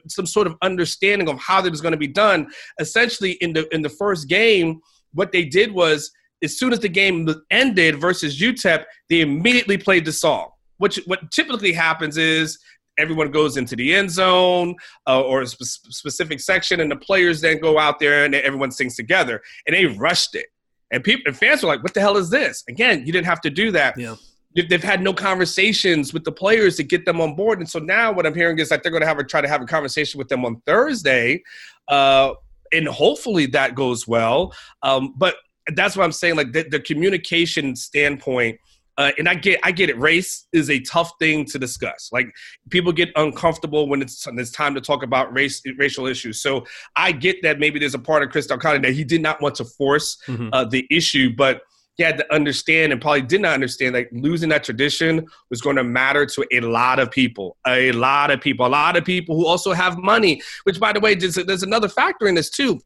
some sort of understanding of how that was going to be done. Essentially, in the in the first game, what they did was as soon as the game ended versus UTEP, they immediately played the song. Which what typically happens is everyone goes into the end zone uh, or a sp- specific section, and the players then go out there and everyone sings together. And they rushed it, and people and fans were like, "What the hell is this?" Again, you didn't have to do that. Yeah they've had no conversations with the players to get them on board. And so now what I'm hearing is that they're going to have a, try to have a conversation with them on Thursday. Uh, and hopefully that goes well. Um, but that's what I'm saying. Like the, the communication standpoint, uh, and I get, I get it. Race is a tough thing to discuss. Like people get uncomfortable when it's, when it's time to talk about race, racial issues. So I get that maybe there's a part of Chris Del Conte that he did not want to force mm-hmm. uh, the issue, but he had to understand and probably did not understand that losing that tradition was going to matter to a lot of people, a lot of people, a lot of people who also have money. Which, by the way, there's, another factor in this too.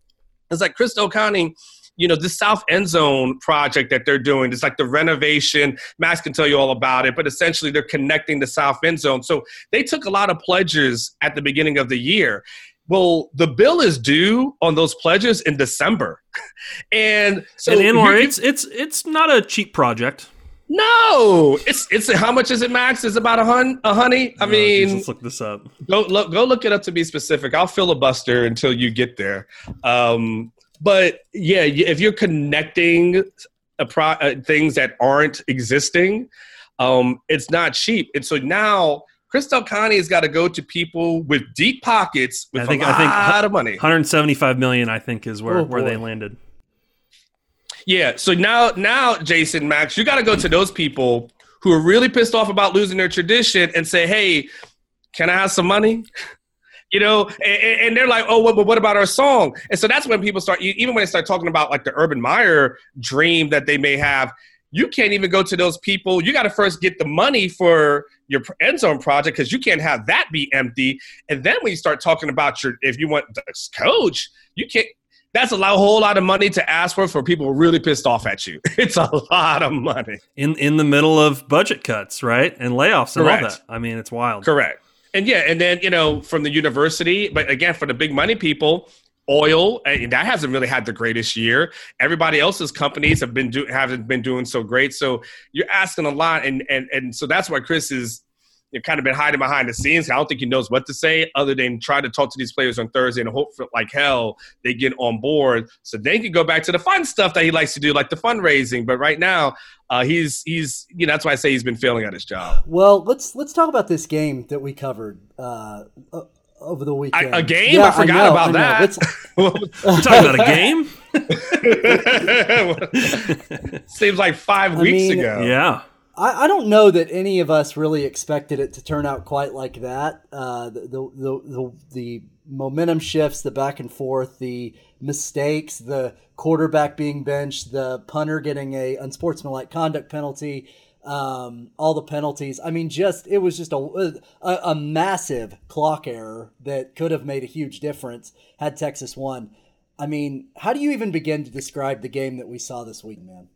It's like Chris Del Conte, you know, this South End Zone project that they're doing. It's like the renovation. Max can tell you all about it, but essentially they're connecting the South End Zone. So they took a lot of pledges at the beginning of the year. Well, the bill is due on those pledges in December, and so and Anwar, it's it's it's not a cheap project. No, it's it's how much is it, Max? Is about a hun a honey. I oh, mean, let's look this up. Go look go look it up to be specific. I'll filibuster until you get there. Um, but yeah, if you're connecting a pro, uh, things that aren't existing, um, it's not cheap. And so now Chris Del Conte has got to go to people with deep pockets with I think, a lot I think of money. 175 million, I think, is where, oh, where they landed. Yeah. So now, now, Jason Max, you got to go to those people who are really pissed off about losing their tradition and say, "Hey, can I have some money?" You know, and, and they're like, "Oh, well, but what about our song?" And so that's when people start, even when they start talking about like the Urban Meyer dream that they may have you can't even go to those people. You got to first get the money for your end zone project because you can't have that be empty. And then when you start talking about your, if you want the coach, you can't. That's a lot, whole lot of money to ask for for people really pissed off at you. It's a lot of money in in the middle of budget cuts, right, and layoffs and Correct. all that. I mean, it's wild. Correct. And yeah, and then you know from the university, but again for the big money people, oil and that hasn't really had the greatest year. Everybody else's companies have been do haven't been doing so great. So you're asking a lot and and and so that's why chris is you kind of been hiding behind the scenes. I don't think he knows what to say other than try to talk to these players on thursday and hope for like hell they get on board. So they can go back to the fun stuff that he likes to do like the fundraising. But right now uh, he's he's you know that's why i say he's been failing at his job. Well let's let's talk about this game that we covered. Uh, uh over the weekend. I, a game? Yeah, I forgot I know, about that. We're talking about a game? Seems like five weeks mean, ago. Yeah. I, I don't know that any of us really expected it to turn out quite like that. Uh, the, the, the, the, the momentum shifts, the back and forth, the mistakes, the quarterback being benched, the punter getting a unsportsmanlike conduct penalty, um, all the penalties. I mean, just it was just a, a, a massive clock error that could have made a huge difference had Texas won. I mean, how do you even begin to describe the game that we saw this week, man?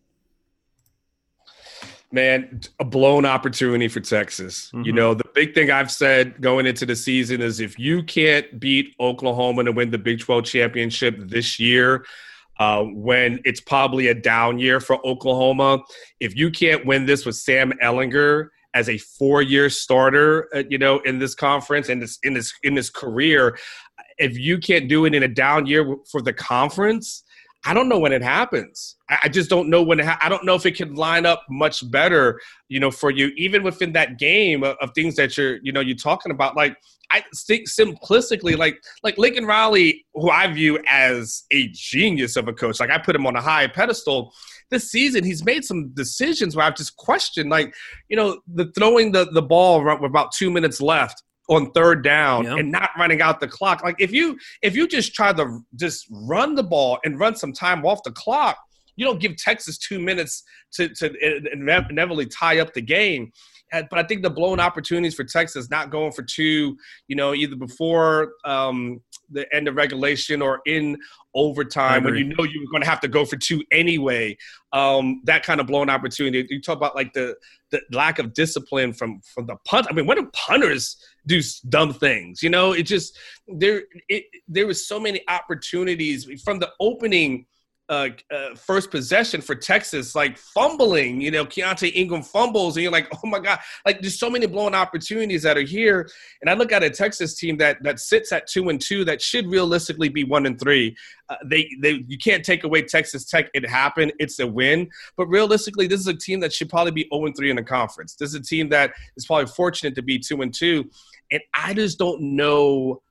man, a blown opportunity for Texas. Mm-hmm. You know, the big thing I've said going into the season is if you can't beat Oklahoma to win the Big 12 championship this year, uh, when it's probably a down year for Oklahoma, if you can't win this with Sam Ehlinger as a four-year starter, uh, you know, in this conference and this in this in this career, if you can't do it in a down year for the conference, I don't know when it happens. I just don't know when. Ha- I don't know if it can line up much better, you know, for you, even within that game of, of things that you're, you know, you're talking about. Like I think simplistically, like like Lincoln Riley, who I view as a genius of a coach. Like I put him on a high pedestal. This season, he's made some decisions where I've just questioned, like, you know, the throwing the the ball with about two minutes left on third down yep. and not running out the clock. Like if you if you just try to just run the ball and run some time off the clock, you don't give Texas two minutes to to inevitably tie up the game. But I think the blown opportunities for Texas not going for two, you know, either before um, the end of regulation or in overtime when you know you were going to have to go for two anyway. Um, that kind of blown opportunity. You talk about like the the lack of discipline from from the punt. I mean, when do punters do dumb things. You know, it just there it, there was so many opportunities from the opening uh, uh, first possession for Texas, like fumbling, you know, Keaontay Ingram fumbles, and you're like, oh my god, like there's so many blown opportunities that are here. And I look at a Texas team that that sits at two and two that should realistically be one and three. Uh, they they you can't take away Texas Tech. It happened. It's a win. But realistically, this is a team that should probably be 0 and 3 in the conference. This is a team that is probably fortunate to be two and two. And I just don't know.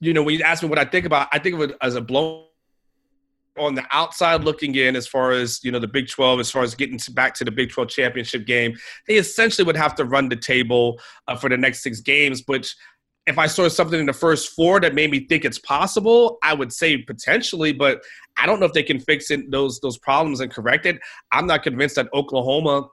You know, when you ask me what I think about, I think of it as a blown on the outside looking in as far as you know the big 12 as far as getting back to the big 12 championship game they essentially would have to run the table uh, for the next six games which if i saw something in the first four that made me think it's possible i would say potentially but i don't know if they can fix it, those those problems and correct it i'm not convinced that oklahoma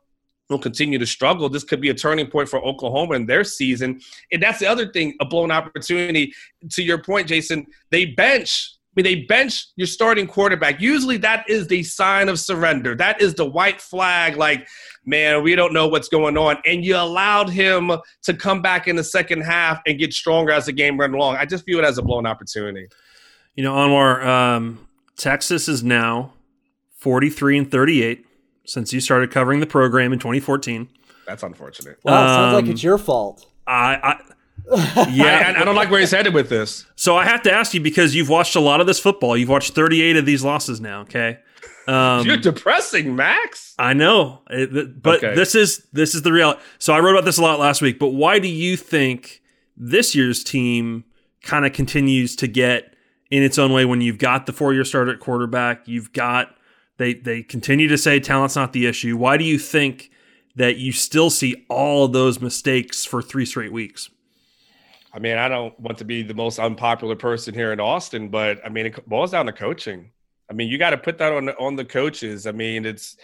will continue to struggle. This could be a turning point for Oklahoma in their season. And that's the other thing, a blown opportunity. To your point, Jason, they bench. I mean, they bench your starting quarterback. Usually that is the sign of surrender. That is the white flag, like, man, we don't know what's going on. And you allowed him to come back in the second half and get stronger as the game went along. I just view it as a blown opportunity. You know, Anwar, um, Texas is now 43 and 38 since you started covering the program in 2014. That's unfortunate. Wow, um, sounds like it's your fault. I, I yeah, I, I, don't like where he's headed with this. So I have to ask you because you've watched a lot of this football. You've watched 38 of these losses now. Okay, um, you're depressing, Max. I know, it, but okay. this is this is the reality. So I wrote about this a lot last week. But why do you think this year's team kind of continues to get in its own way when you've got the four year starter at quarterback, you've got they they continue to say talent's not the issue. Why do you think that you still see all of those mistakes for three straight weeks? I mean, I don't want to be the most unpopular person here in Austin, but I mean, it boils down to coaching. I mean, you got to put that on on the coaches. I mean, it's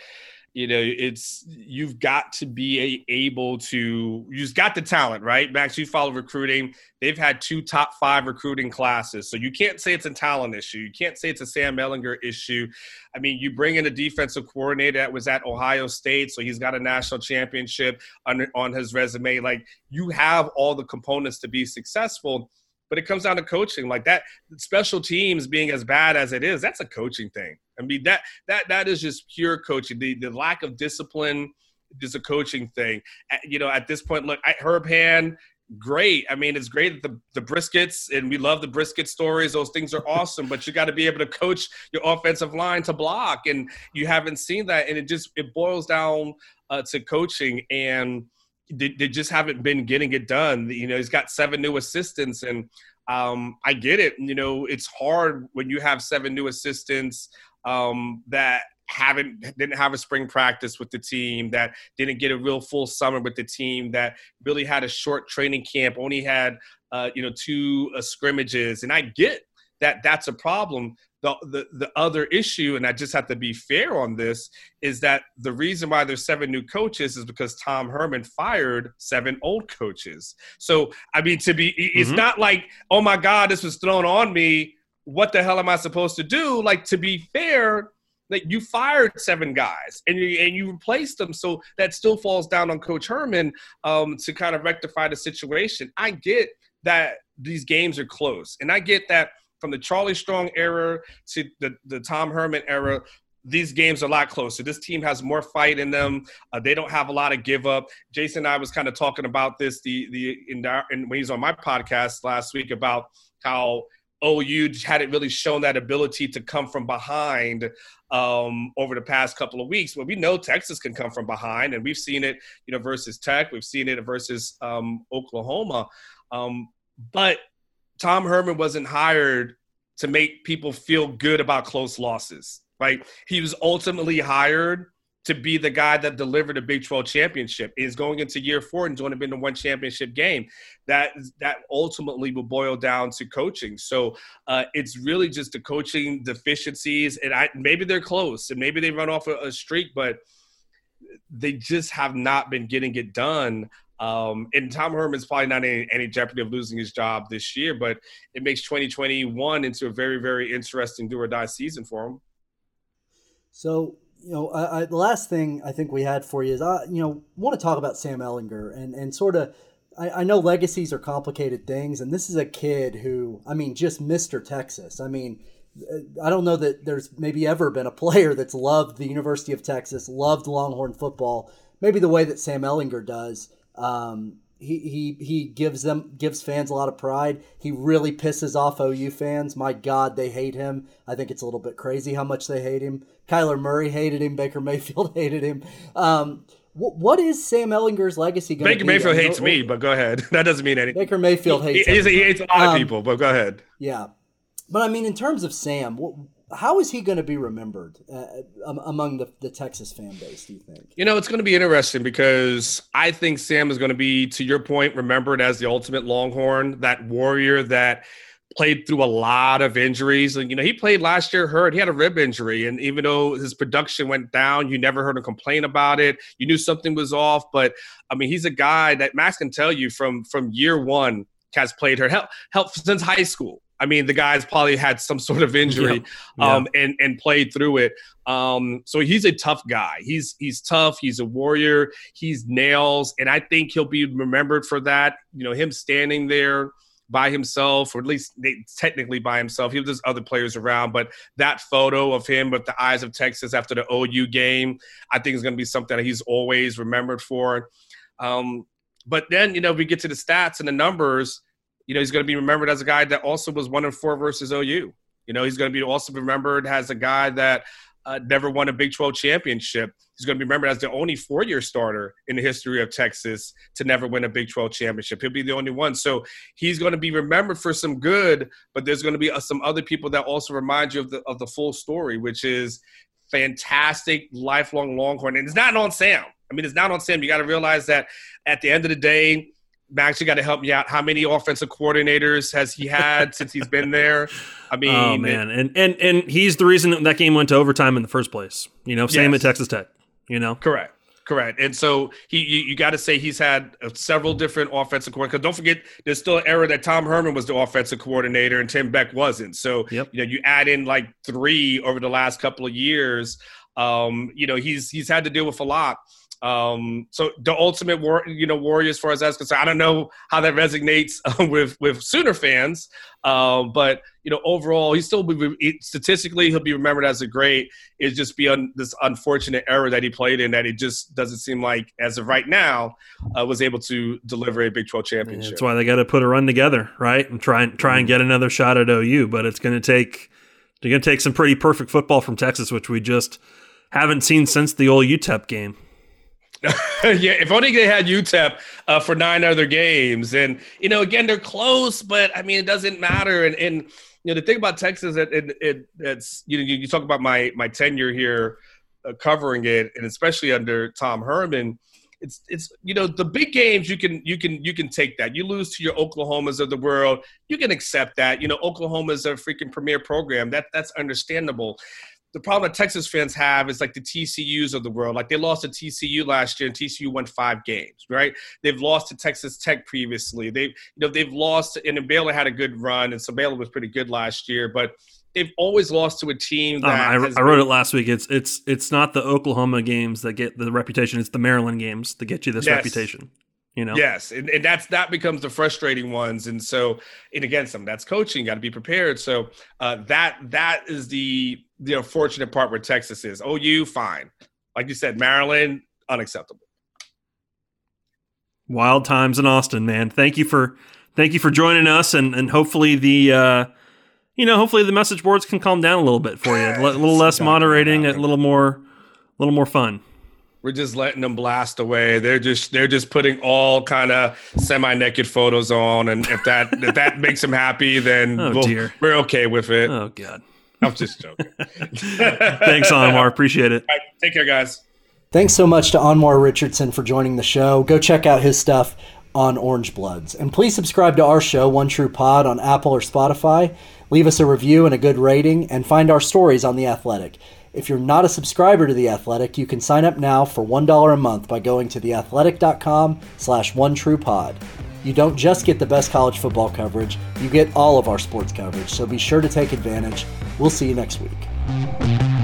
you know it's you've got to be able to you've got the talent right? Max you follow recruiting. They've had two top five recruiting classes. So you can't say it's a talent issue. You can't say it's a sam ehlinger issue. I mean you bring in a defensive coordinator that was at ohio state so he's got a national championship on, on his resume. Like you have all the components to be successful but it comes down to coaching like that special teams being as bad as it is that's a coaching thing. I mean that that that is just pure coaching. The, the lack of discipline is a coaching thing. You know at this point look herb hand great. I mean it's great that the, the briskets and we love the brisket stories. Those things are awesome but you got to be able to coach your offensive line to block and you haven't seen that and it just it boils down uh, to coaching and they, they just haven't been getting it done. You know, he's got seven new assistants, and um, I get it. You know, it's hard when you have seven new assistants um, that haven't didn't have a spring practice with the team, that didn't get a real full summer with the team, that really had a short training camp, only had uh, you know two uh, scrimmages, and I get that that's a problem. The, the the other issue, and I just have to be fair on this, is that the reason why there's seven new coaches is because Tom Herman fired seven old coaches. So I mean, to be, it's mm-hmm. not like, oh my God, this was thrown on me. What the hell am I supposed to do? Like to be fair, like you fired seven guys and you and you replaced them, so that still falls down on Coach Herman um, to kind of rectify the situation. I get that these games are close, and I get that from the Charlie Strong era to the the Tom Herman era. These games are a lot closer. This team has more fight in them. Uh, they don't have a lot of give up. Jason and I was kind of talking about this the the in, in when he's on my podcast last week about how OU hadn't really shown that ability to come from behind um, over the past couple of weeks. Well, we know Texas can come from behind, and we've seen it, you know, versus Tech. We've seen it versus um, Oklahoma. Um, but Tom Herman wasn't hired to make people feel good about close losses, right? He was ultimately hired to be the guy that delivered a Big 12 championship. Is going into year four and only been to one championship game. That that ultimately will boil down to coaching. So uh, it's really just the coaching deficiencies, and I maybe they're close, and maybe they run off a, a streak, but they just have not been getting it done. Um, and Tom Herman's probably not in any jeopardy of losing his job this year, but it makes 2021 into a very, very interesting do or die season for him. So you know, I, I, the last thing I think we had for you is, I, you know, want to talk about Sam Ehlinger and, and sort of, I, I know legacies are complicated things, and this is a kid who, I mean, just Mr. Texas. I mean, I don't know that there's maybe ever been a player that's loved the University of Texas, loved Longhorn football, maybe the way that Sam Ehlinger does. Um, he, he he gives them gives fans a lot of pride. He really pisses off OU fans. My God, they hate him. I think it's a little bit crazy how much they hate him. Kyler Murray hated him. Baker Mayfield hated him. Um, what, what is Sam Ehlinger's legacy going to be? Baker Mayfield hates me, but go ahead. That doesn't mean anything. Baker Mayfield hates. He, he hates a lot um, of people, but go ahead. Yeah, but I mean, in terms of Sam, how is he going to be remembered uh, among the, the Texas fan base, do you think? You know, it's going to be interesting because I think Sam is going to be, to your point, remembered as the ultimate Longhorn, that warrior that played through a lot of injuries. And, you know, he played last year hurt. He had a rib injury. And even though his production went down, you never heard him complain about it. You knew something was off. But, I mean, he's a guy that Max can tell you from from year one has played her help, help since high school. I mean, the guy's probably had some sort of injury yeah. Um, and and played through it. Um, so he's a tough guy. He's he's tough. He's a warrior. He's nails, and I think he'll be remembered for that. You know, him standing there by himself, or at least technically by himself. He was other players around, but that photo of him with the eyes of Texas after the OU game, I think is going to be something that he's always remembered for. Um, but then you know we get to the stats and the numbers you know, he's going to be remembered as a guy that also was one in four versus OU. You know, he's going to be also remembered as a guy that uh, never won a Big 12 championship. He's going to be remembered as the only four year starter in the history of Texas to never win a Big 12 championship. He'll be the only one. So he's going to be remembered for some good, but there's going to be uh, some other people that also remind you of the, of the full story, which is fantastic lifelong Longhorn. And it's not on Sam. I mean, it's not on Sam. You got to realize that at the end of the day, Max, you got to help me out. How many offensive coordinators has he had since he's been there? I mean, oh man, and and and he's the reason that game went to overtime in the first place. You know, same yes. at Texas Tech. You know, correct, correct. And so he, you, you got to say he's had uh, several different offensive coordinators. Because don't forget, there's still an era that Tom Herman was the offensive coordinator and Tim Beck wasn't. So yep. you know, you add in like three over the last couple of years. Um, you know, he's he's had to deal with a lot. Um, so the ultimate war, you know, warrior as far as that's concerned. I don't know how that resonates uh, with with Sooner fans, um, but you know, overall, he still be statistically he'll be remembered as a great. It's just be on this unfortunate era that he played in that it just doesn't seem like as of right now uh, was able to deliver a Big Twelve championship. That's why they got to put a run together, right, and try and try and get another shot at OU. But it's going to take they're going to take some pretty perfect football from Texas, which we just haven't seen since the old UTEP game. yeah, if only they had UTEP uh, for nine other games. And, you know, again, they're close, but I mean, it doesn't matter. And, and you know, the thing about Texas, it, it, it it's, you know, you, you talk about my, my tenure here uh, covering it, and especially under Tom Herman, it's it's you know the big games you can you can you can take that. You lose to your Oklahomas of the world, you can accept that. You know Oklahoma's a freaking premier program. That that's understandable the problem that Texas fans have is like the TCUs of the world. Like they lost to TCU last year, and TCU won five games. Right? They've lost to Texas Tech previously. They, you know, they've lost, and Baylor had a good run, and so Baylor was pretty good last year, but. They've always lost to a team Um, I, has I wrote been- it last week. It's it's it's not the Oklahoma games that get the reputation. It's the Maryland games that get you this Yes. reputation. You know. Yes, and, and that's that becomes the frustrating ones, and so and again, some that's coaching. Got to be prepared. So uh, that that is the the unfortunate part where Texas is. OU, fine, like you said, Maryland, unacceptable. Wild times in Austin, man. Thank you for thank you for joining us, and and hopefully the uh, you know hopefully the message boards can calm down a little bit for you. A little less It's not gonna moderating, a little more, a little more fun. We're just letting them blast away. They're just they're just putting all kind of semi naked photos on, and if that if that makes them happy, then Oh, we'll- dear. we're okay with it. Oh God. I'm just joking. Thanks, Anwar. Appreciate it. All right, take care, guys. Thanks so much to Anwar Richardson for joining the show. Go check out his stuff on Orange Bloods. And please subscribe to our show, One True Pod, on Apple or Spotify. Leave us a review and a good rating, and find our stories on The Athletic. If you're not a subscriber to The Athletic, you can sign up now for $1 a month by going to theathletic.com slash onetruepod. You don't just get the best college football coverage, you get all of our sports coverage, so be sure to take advantage. We'll see you next week.